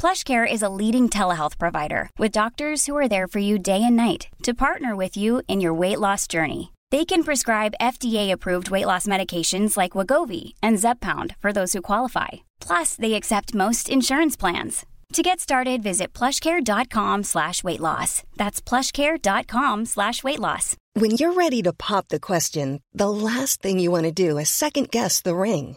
PlushCare is a leading telehealth provider with doctors who are there for you day and night to partner with you in your weight loss journey. They can prescribe FDA-approved weight loss medications like Wegovy and Zepbound for those who qualify. Plus, they accept most insurance plans. To get started, visit plushcare.com slash weight loss. That's plushcare.com slash weight loss. When you're ready to pop the question, the last thing you want to do is second guess the ring.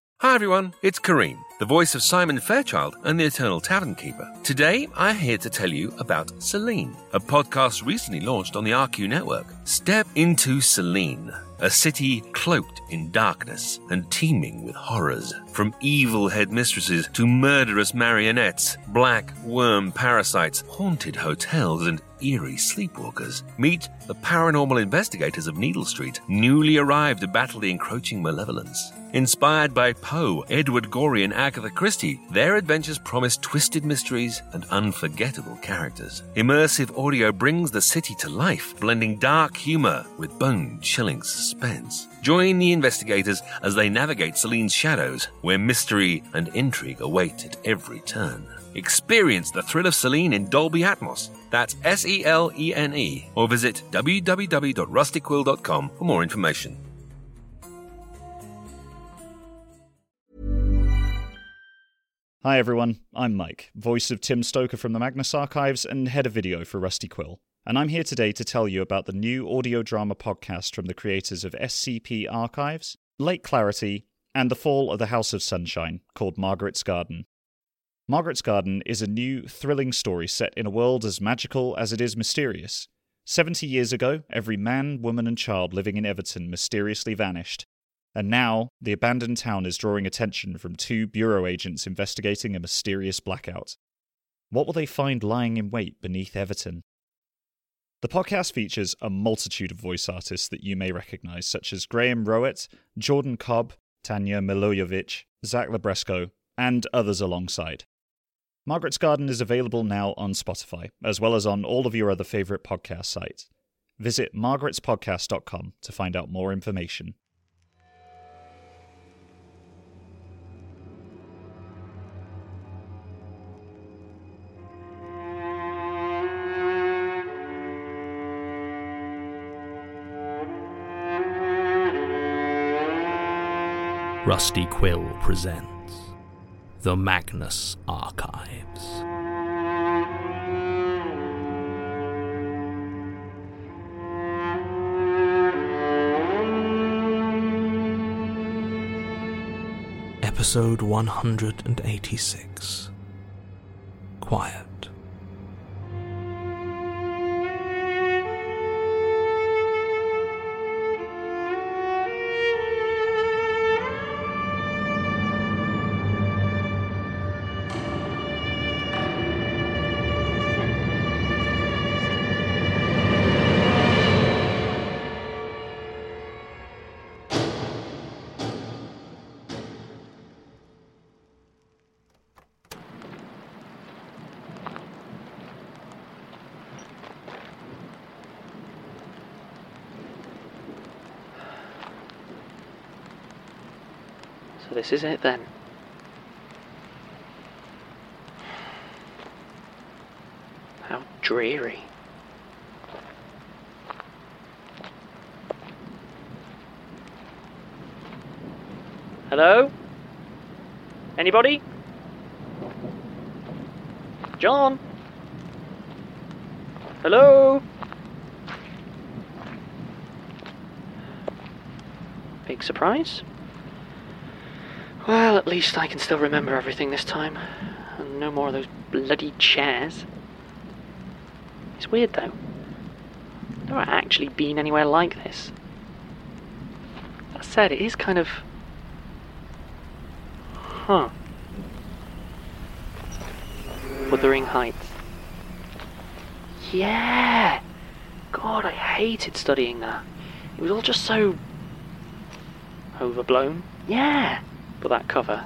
Hi everyone, it's Kareem, the voice of Simon Fairchild and the Eternal Tavern Keeper. Today, I'm here to tell you about Selene, a podcast recently launched on the RQ network. Step into Selene, a city cloaked in darkness and teeming with horrors. From evil headmistresses to murderous marionettes, black worm parasites, haunted hotels, and eerie sleepwalkers. Meet the paranormal investigators of Needle Street, newly arrived to battle the encroaching malevolence. Inspired by Poe, Edward Gorey, and Agatha Christie, their adventures promise twisted mysteries and unforgettable characters. Immersive audio brings the city to life, blending dark humor with bone chilling suspense. Join the investigators as they navigate Selene's shadows, where mystery and intrigue await at every turn. Experience the thrill of Celine in Dolby Atmos. That's S E L E N E. Or visit www.rustyquill.com for more information. Hi everyone, I'm Mike, voice of Tim Stoker from the Magnus Archives and head of video for Rusty Quill. And I'm here today to tell you about the new audio drama podcast from the creators of SCP Archives, Lake Clarity, and The Fall of the House of Sunshine, called Margaret's Garden. Margaret's Garden is a new, thrilling story set in a world as magical as it is mysterious. Seventy years ago, every man, woman, and child living in Everton mysteriously vanished. And now, the abandoned town is drawing attention from two Bureau agents investigating a mysterious blackout. What will they find lying in wait beneath Everton? The podcast features a multitude of voice artists that you may recognize, such as Graham Rowett, Jordan Cobb, Tanya Milojevic, Zach Labresco, and others alongside. Margaret's Garden is available now on Spotify, as well as on all of your other favorite podcast sites. Visit margaretspodcast.com to find out more information. Rusty Quill presents The Magnus Archives. Episode 186 Quiet. This is it then. How dreary. Hello? Anybody? John? Hello? Big surprise? Well, at least I can still remember everything this time. And no more of those bloody chairs. It's weird though. I've never actually been anywhere like this. That said, it is kind of. Huh. Wuthering Heights. Yeah! God, I hated studying that. It was all just so. overblown. Yeah! But that cover,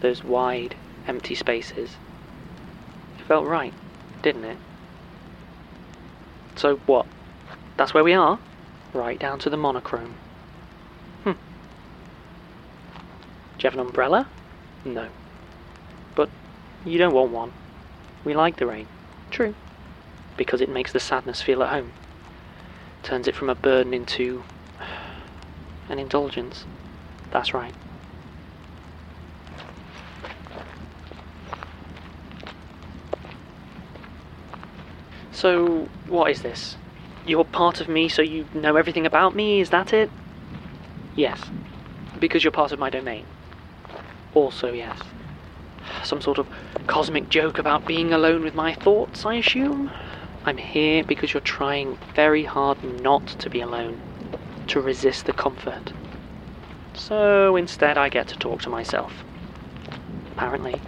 those wide, empty spaces, it felt right, didn't it? So what? That's where we are? Right down to the monochrome. Hmm. Do you have an umbrella? No. But you don't want one. We like the rain. True. Because it makes the sadness feel at home. Turns it from a burden into an indulgence. That's right. So, what is this? You're part of me, so you know everything about me, is that it? Yes. Because you're part of my domain. Also, yes. Some sort of cosmic joke about being alone with my thoughts, I assume? I'm here because you're trying very hard not to be alone, to resist the comfort. So instead, I get to talk to myself. Apparently.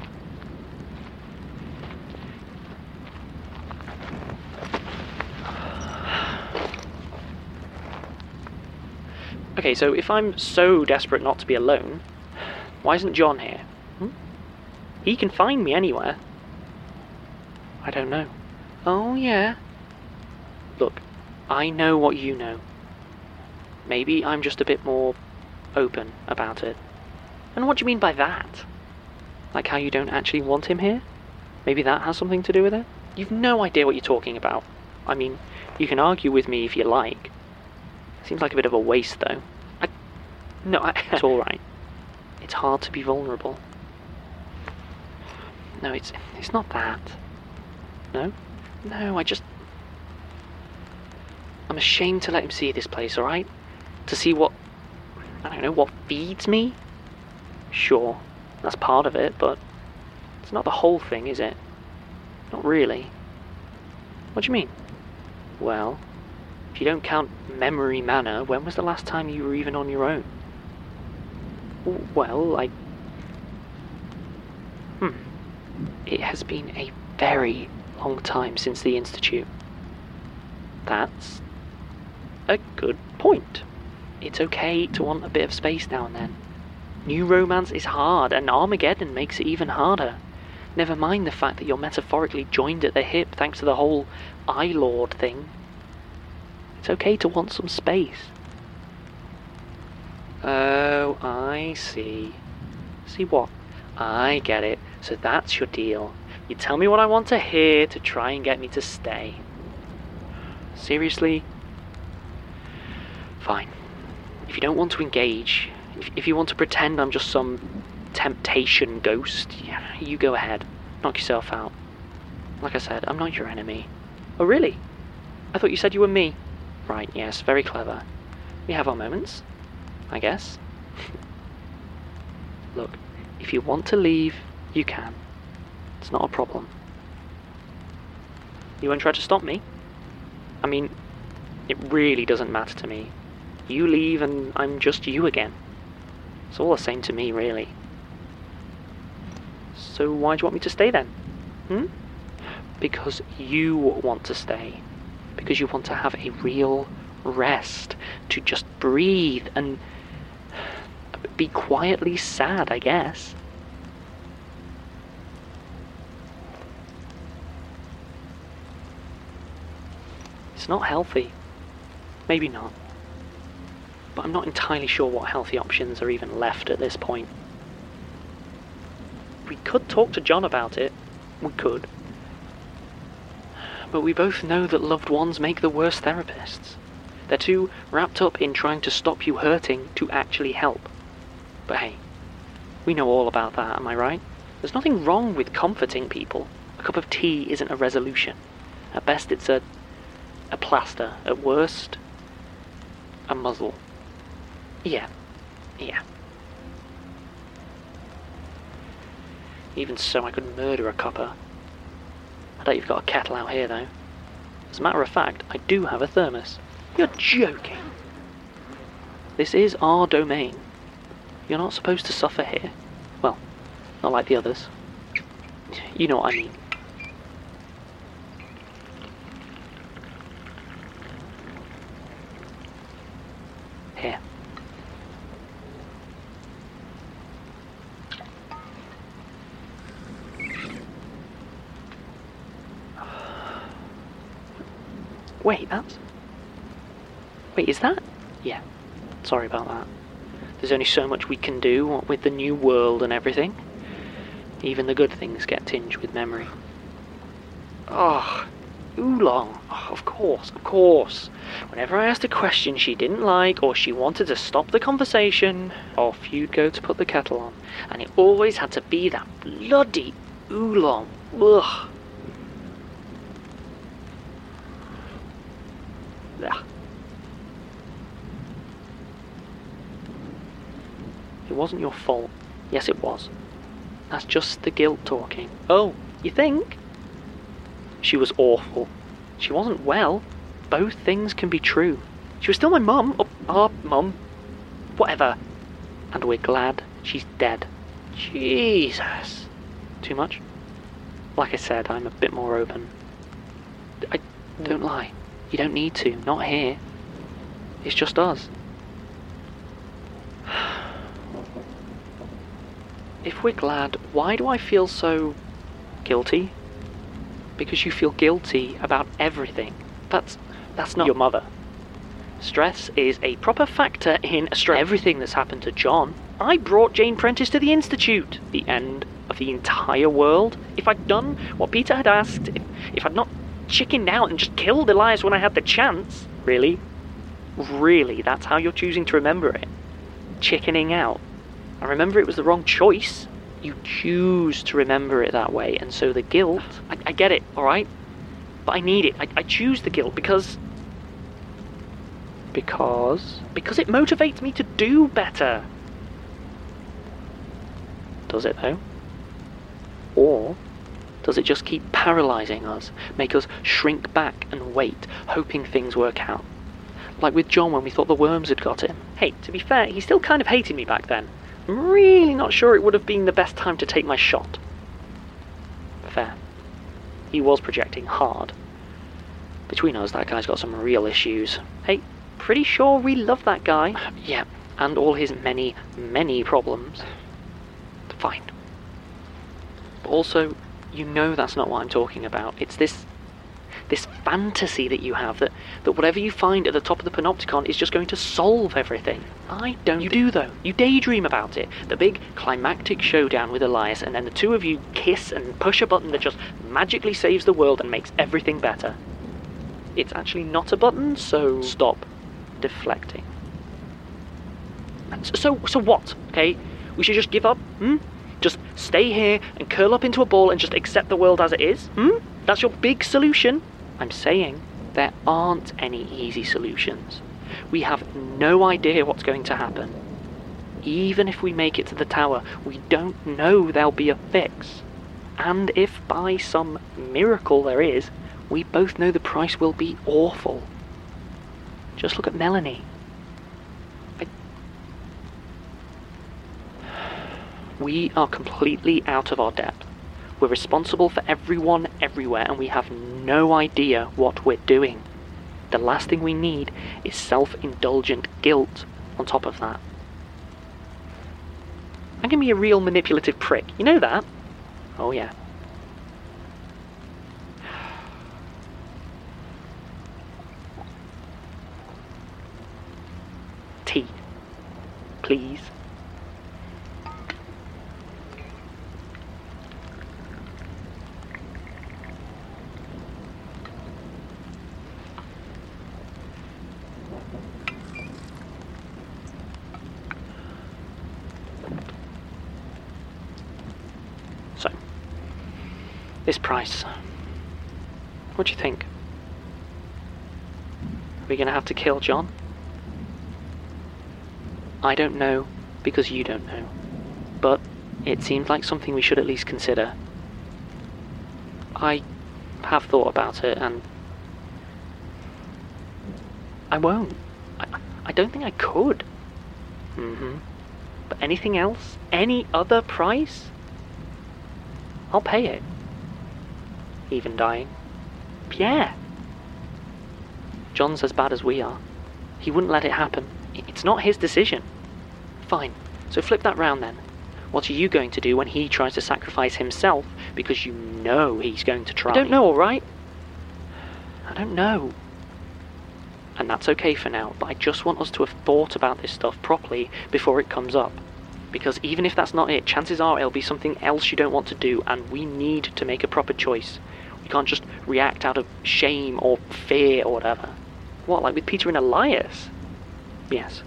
Okay, so if I'm so desperate not to be alone, why isn't John here? Hmm? He can find me anywhere. I don't know. Oh, yeah. Look, I know what you know. Maybe I'm just a bit more open about it. And what do you mean by that? Like how you don't actually want him here? Maybe that has something to do with it? You've no idea what you're talking about. I mean, you can argue with me if you like. Seems like a bit of a waste, though. No, I... it's alright. It's hard to be vulnerable. No, it's it's not that. No? No, I just... I'm ashamed to let him see this place, alright? To see what... I don't know, what feeds me? Sure, that's part of it, but... It's not the whole thing, is it? Not really. What do you mean? Well, if you don't count Memory Manor, when was the last time you were even on your own? Well, I. Hmm. It has been a very long time since the Institute. That's a good point. It's okay to want a bit of space now and then. New romance is hard, and Armageddon makes it even harder. Never mind the fact that you're metaphorically joined at the hip thanks to the whole I Lord thing. It's okay to want some space. Oh, I see. See what? I get it. So that's your deal. You tell me what I want to hear to try and get me to stay. Seriously? Fine. If you don't want to engage, if, if you want to pretend I'm just some temptation ghost, yeah, you go ahead. Knock yourself out. Like I said, I'm not your enemy. Oh, really? I thought you said you were me. Right, yes, very clever. We have our moments, I guess. Look, if you want to leave, you can. It's not a problem. You won't try to stop me? I mean, it really doesn't matter to me. You leave and I'm just you again. It's all the same to me, really. So why do you want me to stay then? Hmm? Because you want to stay because you want to have a real rest, to just breathe and be quietly sad, I guess. It's not healthy. Maybe not. But I'm not entirely sure what healthy options are even left at this point. we could talk to John about it. We could. But we both know that loved ones make the worst therapists. They're too wrapped up in trying to stop you hurting to actually help. But hey, we know all about that, am I right? There's nothing wrong with comforting people. A cup of tea isn't a resolution. At best, it's a. a plaster. At worst, a muzzle. Yeah. Yeah. Even so, I could murder a copper. I doubt you've got a kettle out here, though. As a matter of fact, I do have a thermos. You're joking. This is our domain. You're not supposed to suffer here. Well, not like the others. You know what I mean. Here. Wait, that's. Wait, is that? Yeah. Sorry about that. There's only so much we can do with the new world and everything. Even the good things get tinged with memory. Ah, oh, oolong. Oh, ah, of course, of course. Whenever I asked a question she didn't like or she wanted to stop the conversation, off you'd go to put the kettle on. And it always had to be that bloody oolong. Ugh. Ugh. It wasn't your fault. Yes, it was. That's just the guilt talking. Oh, you think? She was awful. She wasn't well. Both things can be true. She was still my mum. Oh, our mum. Whatever. And we're glad she's dead. Jesus. Too much? Like I said, I'm a bit more open. I don't lie. You don't need to. Not here. It's just us. If we're glad, why do I feel so guilty? Because you feel guilty about everything. That's that's not your mother. Stress is a proper factor in stress. Everything that's happened to John. I brought Jane Prentice to the Institute. The end of the entire world. If I'd done what Peter had asked, if, if I'd not chickened out and just killed Elias when I had the chance, really? Really, that's how you're choosing to remember it? Chickening out. I remember it was the wrong choice. You choose to remember it that way, and so the guilt. I, I get it, alright? But I need it. I, I choose the guilt because. Because. Because it motivates me to do better. Does it, though? Or does it just keep paralyzing us, make us shrink back and wait, hoping things work out? Like with John when we thought the worms had got him. Hey, to be fair, he still kind of hated me back then. Really not sure it would have been the best time to take my shot. Fair. He was projecting hard. Between us, that guy's got some real issues. Hey, pretty sure we love that guy. Yeah, and all his many, many problems. Fine. But also, you know that's not what I'm talking about. It's this this fantasy that you have that, that whatever you find at the top of the panopticon is just going to solve everything. I don't. You do, though. You daydream about it. The big climactic showdown with Elias, and then the two of you kiss and push a button that just magically saves the world and makes everything better. It's actually not a button, so stop deflecting. So, so what? Okay, we should just give up? Hmm? Just stay here and curl up into a ball and just accept the world as it is? Hmm? That's your big solution? I'm saying there aren't any easy solutions. We have no idea what's going to happen. Even if we make it to the tower, we don't know there'll be a fix. And if by some miracle there is, we both know the price will be awful. Just look at Melanie. I... We are completely out of our depth. We're responsible for everyone everywhere, and we have no idea what we're doing. The last thing we need is self indulgent guilt on top of that. I can be a real manipulative prick. You know that? Oh, yeah. Tea. Please. This price. What do you think? Are we gonna have to kill John? I don't know because you don't know. But it seems like something we should at least consider. I have thought about it and. I won't. I, I don't think I could. Mm hmm. But anything else? Any other price? I'll pay it. Even dying. Pierre! John's as bad as we are. He wouldn't let it happen. It's not his decision. Fine. So flip that round then. What are you going to do when he tries to sacrifice himself because you know he's going to try? I don't know, alright? I don't know. And that's okay for now, but I just want us to have thought about this stuff properly before it comes up. Because even if that's not it, chances are it'll be something else you don't want to do, and we need to make a proper choice. We can't just react out of shame or fear or whatever. What, like with Peter and Elias? Yes.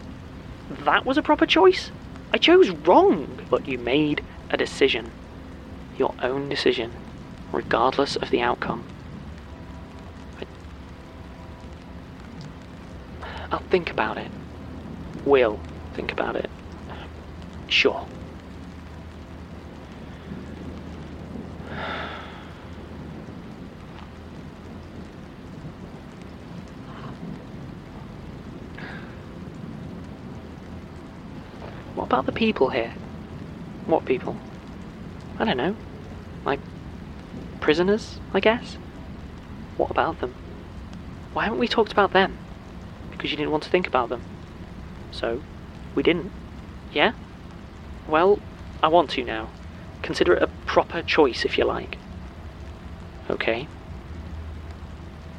That was a proper choice? I chose wrong, but you made a decision. Your own decision, regardless of the outcome. I'll think about it. Will think about it. Sure. What about the people here? What people? I don't know. Like prisoners, I guess? What about them? Why haven't we talked about them? Because you didn't want to think about them. So, we didn't. Yeah? Well, I want to now. Consider it a proper choice if you like. Okay.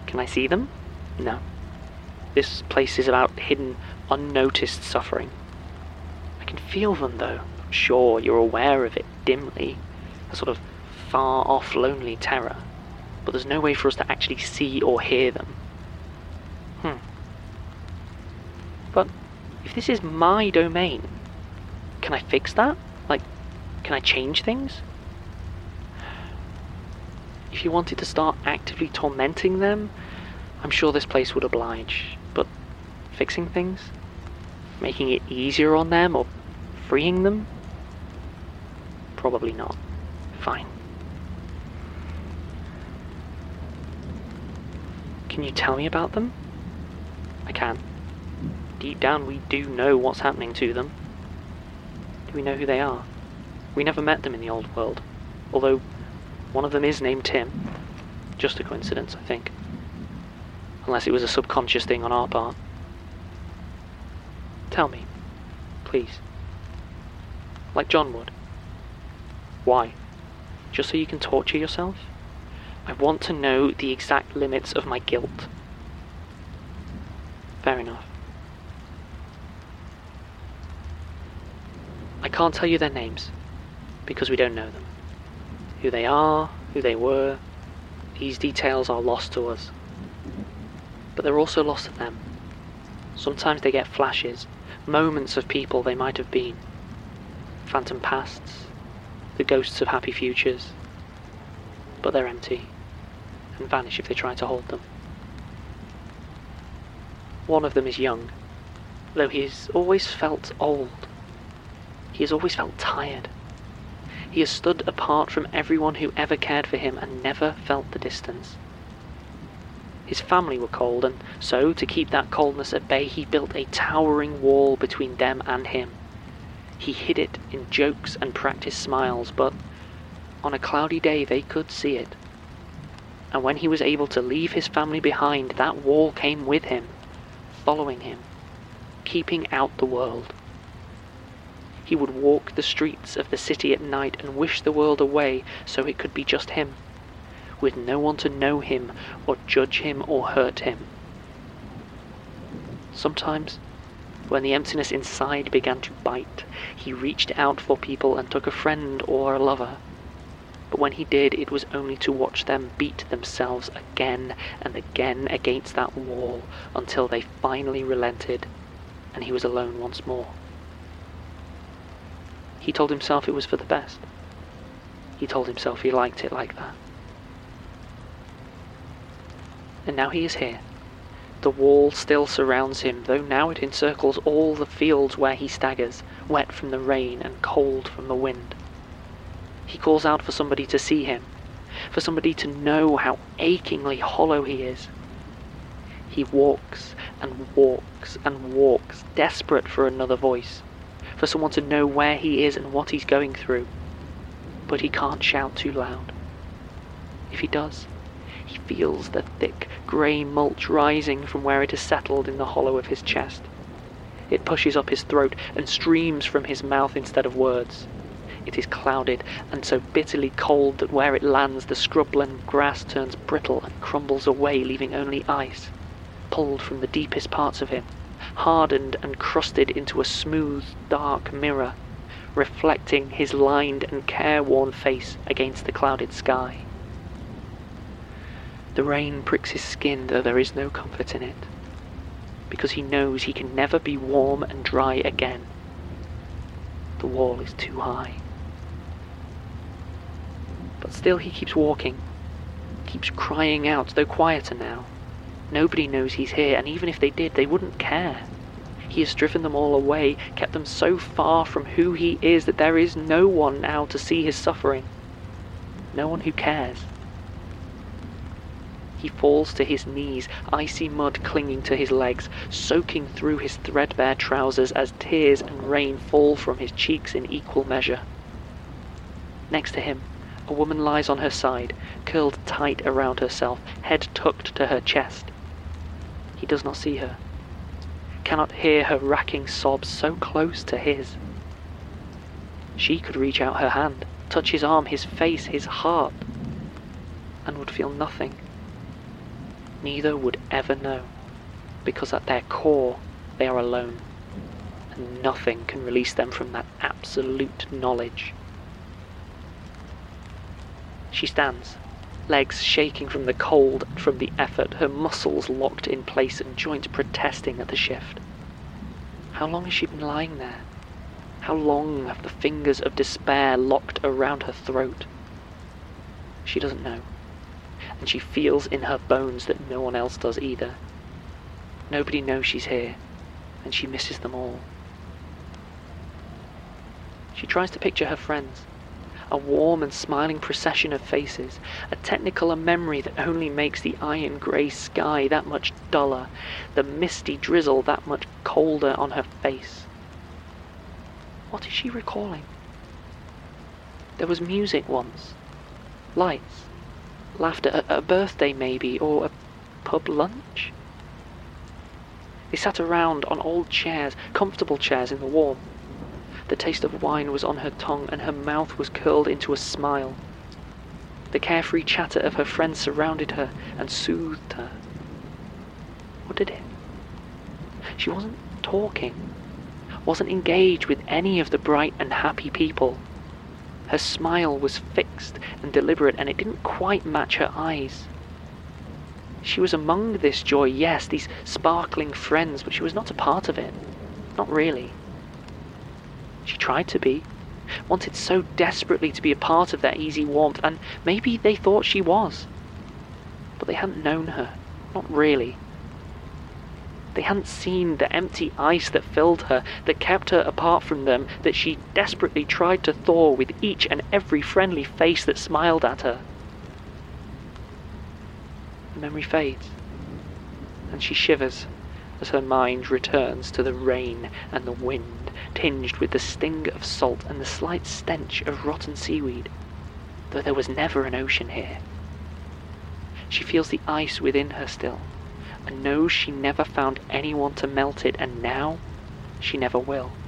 Can I see them? No. This place is about hidden, unnoticed suffering. I can feel them though. I'm Sure, you're aware of it dimly. A sort of far off, lonely terror. But there's no way for us to actually see or hear them. Hmm. But if this is my domain, can I fix that? Like, can I change things? If you wanted to start actively tormenting them, I'm sure this place would oblige. But fixing things? Making it easier on them or freeing them? Probably not. Fine. Can you tell me about them? I can. Deep down, we do know what's happening to them. Do we know who they are? We never met them in the old world, although one of them is named Tim. Just a coincidence, I think. Unless it was a subconscious thing on our part. Tell me, please. Like John would. Why? Just so you can torture yourself? I want to know the exact limits of my guilt. Fair enough. I can't tell you their names, because we don't know them. Who they are, who they were, these details are lost to us. But they're also lost to them. Sometimes they get flashes, moments of people they might have been. Phantom pasts, the ghosts of happy futures. But they're empty, and vanish if they try to hold them. One of them is young, though he has always felt old. He has always felt tired. He has stood apart from everyone who ever cared for him and never felt the distance. His family were cold, and so, to keep that coldness at bay, he built a towering wall between them and him. He hid it in jokes and practiced smiles, but on a cloudy day they could see it. And when he was able to leave his family behind, that wall came with him, following him, keeping out the world. He would walk the streets of the city at night and wish the world away so it could be just him, with no one to know him or judge him or hurt him. Sometimes, when the emptiness inside began to bite, he reached out for people and took a friend or a lover. But when he did, it was only to watch them beat themselves again and again against that wall until they finally relented and he was alone once more. He told himself it was for the best. He told himself he liked it like that. And now he is here, the wall still surrounds him, though now it encircles all the fields where he staggers, wet from the rain and cold from the wind. He calls out for somebody to see him, for somebody to know how achingly hollow he is. He walks and walks and walks, desperate for another voice, for someone to know where he is and what he's going through. But he can't shout too loud. If he does, feels the thick grey mulch rising from where it has settled in the hollow of his chest. It pushes up his throat and streams from his mouth instead of words. It is clouded and so bitterly cold that where it lands the scrubland grass turns brittle and crumbles away, leaving only ice, pulled from the deepest parts of him, hardened and crusted into a smooth, dark mirror, reflecting his lined and careworn face against the clouded sky. The rain pricks his skin, though there is no comfort in it, because he knows he can never be warm and dry again. The wall is too high. But still he keeps walking, keeps crying out, though quieter now. Nobody knows he's here, and even if they did, they wouldn't care. He has driven them all away, kept them so far from who he is that there is no one now to see his suffering. No one who cares. He falls to his knees, icy mud clinging to his legs, soaking through his threadbare trousers as tears and rain fall from his cheeks in equal measure. Next to him, a woman lies on her side, curled tight around herself, head tucked to her chest. He does not see her, cannot hear her racking sobs so close to his. She could reach out her hand, touch his arm, his face, his heart, and would feel nothing neither would ever know, because at their core they are alone, and nothing can release them from that absolute knowledge. She stands, legs shaking from the cold and from the effort, her muscles locked in place and joints protesting at the shift. How long has she been lying there? How long have the fingers of despair locked around her throat? She doesn't know and she feels in her bones that no one else does either. Nobody knows she's here, and she misses them all. She tries to picture her friends, a warm and smiling procession of faces, a technicolor memory that only makes the iron grey sky that much duller, the misty drizzle that much colder on her face. What is she recalling? There was music once, lights, laughter at a birthday maybe, or a pub lunch. They sat around on old chairs, comfortable chairs in the warm. The taste of wine was on her tongue, and her mouth was curled into a smile. The carefree chatter of her friends surrounded her and soothed her. What did it? She wasn't talking, wasn't engaged with any of the bright and happy people. Her smile was fixed and deliberate, and it didn't quite match her eyes. She was among this joy, yes, these sparkling friends, but she was not a part of it. Not really. She tried to be, wanted so desperately to be a part of that easy warmth, and maybe they thought she was. But they hadn't known her, not really. They hadn't seen the empty ice that filled her, that kept her apart from them, that she desperately tried to thaw with each and every friendly face that smiled at her. The memory fades, and she shivers as her mind returns to the rain and the wind, tinged with the sting of salt and the slight stench of rotten seaweed, though there was never an ocean here. She feels the ice within her still, and knows she never found anyone to melt it, and now she never will.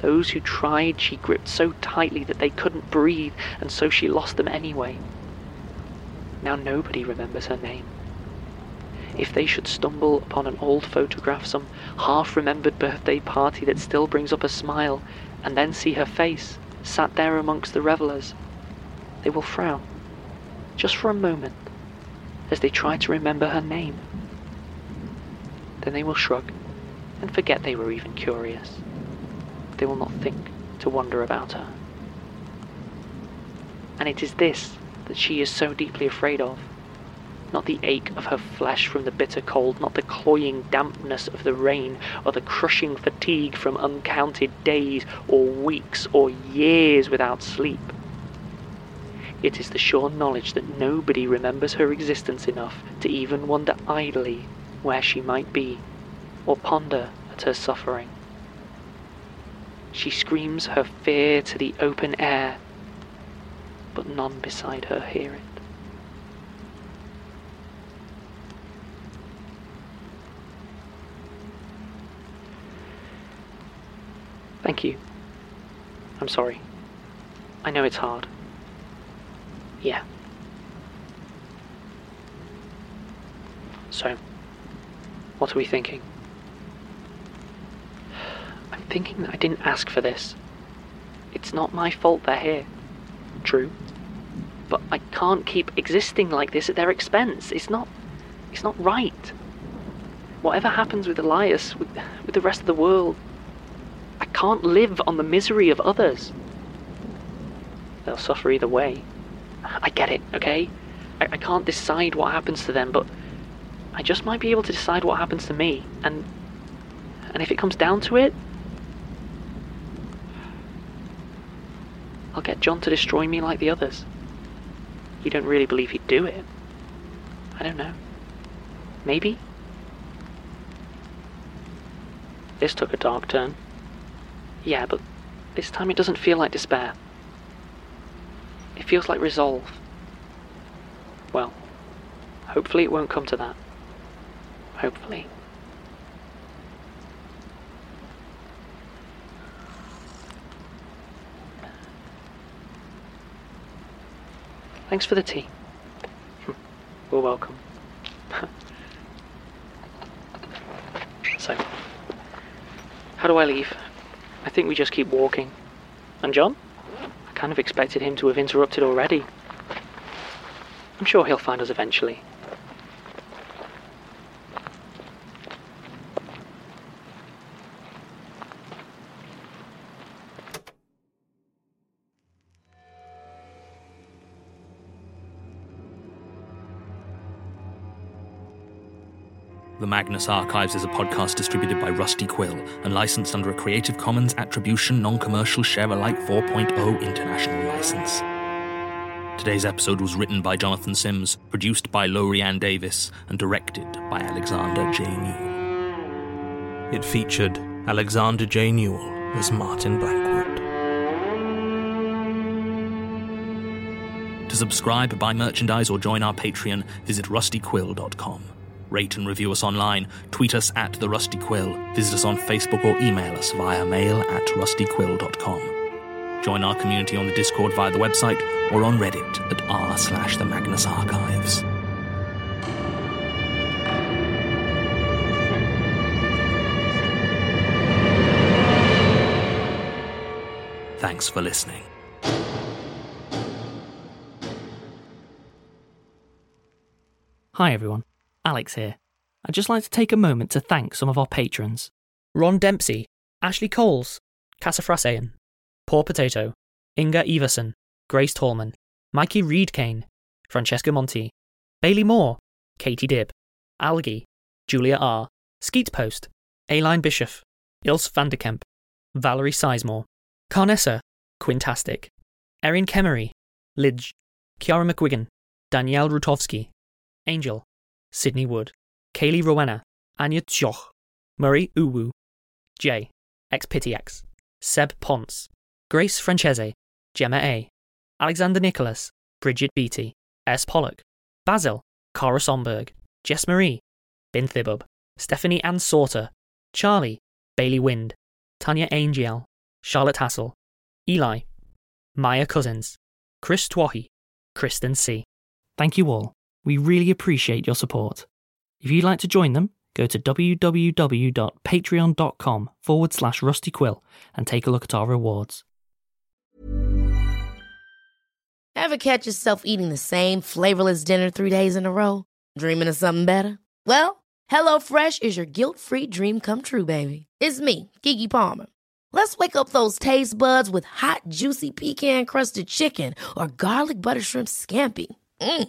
Those who tried she gripped so tightly that they couldn't breathe, and so she lost them anyway. Now nobody remembers her name. If they should stumble upon an old photograph, some half remembered birthday party that still brings up a smile, and then see her face, sat there amongst the revellers, they will frown, just for a moment, as they try to remember her name. Then they will shrug and forget they were even curious. They will not think to wonder about her. And it is this that she is so deeply afraid of. not the ache of her flesh from the bitter cold, not the cloying dampness of the rain, or the crushing fatigue from uncounted days, or weeks, or years without sleep. It is the sure knowledge that nobody remembers her existence enough to even wonder idly where she might be, or ponder at her suffering. She screams her fear to the open air, but none beside her hear it. Thank you. I'm sorry. I know it's hard. Yeah. So, what are we thinking? I'm thinking that I didn't ask for this. It's not my fault they're here. True. But I can't keep existing like this at their expense. It's not. It's not right. Whatever happens with Elias, with, with the rest of the world, I can't live on the misery of others. They'll suffer either way. I get it, okay? I, I can't decide what happens to them, but I just might be able to decide what happens to me. And and if it comes down to it, I'll get John to destroy me like the others. You don't really believe he'd do it. I don't know. Maybe? This took a dark turn. Yeah, but this time it doesn't feel like despair. It feels like resolve. Well, hopefully it won't come to that. Hopefully. Thanks for the tea. You're welcome. so, how do I leave? I think we just keep walking. And John? Kind of expected him to have interrupted already. I'm sure he'll find us eventually. Magnus Archives is a podcast distributed by Rusty Quill and licensed under a Creative Commons Attribution Non Commercial Share Alike 4.0 International License. Today's episode was written by Jonathan Sims, produced by Lowri Ann Davies, and directed by Alexander J. Newall. It featured Alexander J. Newall as Martin Blackwood. To subscribe, buy merchandise, or join our Patreon, visit rustyquill.com. Rate and review us online, tweet us at The Rusty Quill, visit us on Facebook, or email us via mail at rustyquill.com. Join our community on the Discord via the website or on Reddit at r slash the Magnus Archives. Thanks for listening. Hi everyone, Alex here. I'd just like to take a moment to thank some of our patrons Ron Dempsey, Ashlee Coles, Cassafrassaian, Poor Potato, Inga Iversen, Grace Tallman, Mikey Reid-Cain, Francesca Monti, Bailey Moore, Katie Dibb, Algie, Julia R., Skeet Post, Aline Bischof, Ilse van der Kemp, Valerie Sizemore, Karnessa, Quintastic, Erin Kemmery, Lidge, Ciara McGuigan, Danielle Rutkowski, Angel, Sydney Wood, Kaylee Rowena, Ania Trzoch, Murrey Uwu, J, XPTX, Seb Ponce, Grace Francese, Jemma A, Alexander Nicholas, Bridget Beatty, S. Pollock, Basil, Kara Somberg, Jess Marie, Binthibub, Stephanie Anne Sorter, Charlie, Bailey Wind, Tanya Aingeal, Charlotte Hassell, Eli, Maia Cousins, Kris Tuohy, Kristin C. Thank you all. We really appreciate your support. If you'd like to join them, go to www.patreon.com forward slash rustyquill and take a look at our rewards. Ever catch yourself eating the same flavorless dinner three days in a row? Dreaming of something better? Well, HelloFresh is your guilt free dream come true, baby. It's me, Keke Palmer. Let's wake up those taste buds with hot, juicy pecan crusted chicken or garlic butter shrimp scampi. Mm.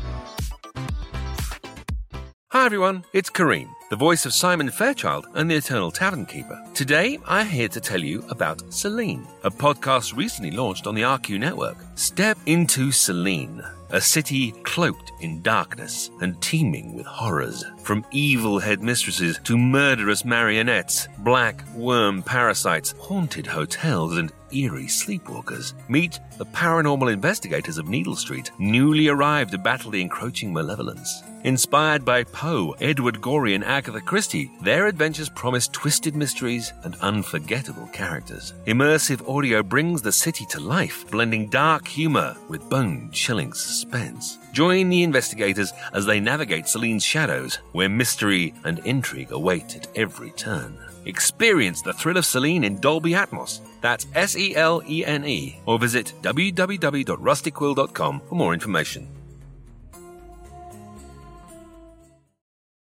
Hi everyone, it's Kareem, the voice of Simon Fairchild and the Eternal Tavern Keeper. Today, I'm here to tell you about Selene, a podcast recently launched on the RQ network. Step into Selene, a city cloaked in darkness and teeming with horrors. From evil headmistresses to murderous marionettes, black worm parasites, haunted hotels, and eerie sleepwalkers. Meet the paranormal investigators of Needle Street, newly arrived to battle the encroaching malevolence. Inspired by Poe, Edward Gorey, and Agatha Christie, their adventures promise twisted mysteries and unforgettable characters. Immersive audio brings the city to life, blending dark humor with bone chilling suspense. Join the investigators as they navigate Selene's shadows, where mystery and intrigue await at every turn. Experience the thrill of Selene in Dolby Atmos. That's S E L E N E. Or visit www.rustyquill.com for more information.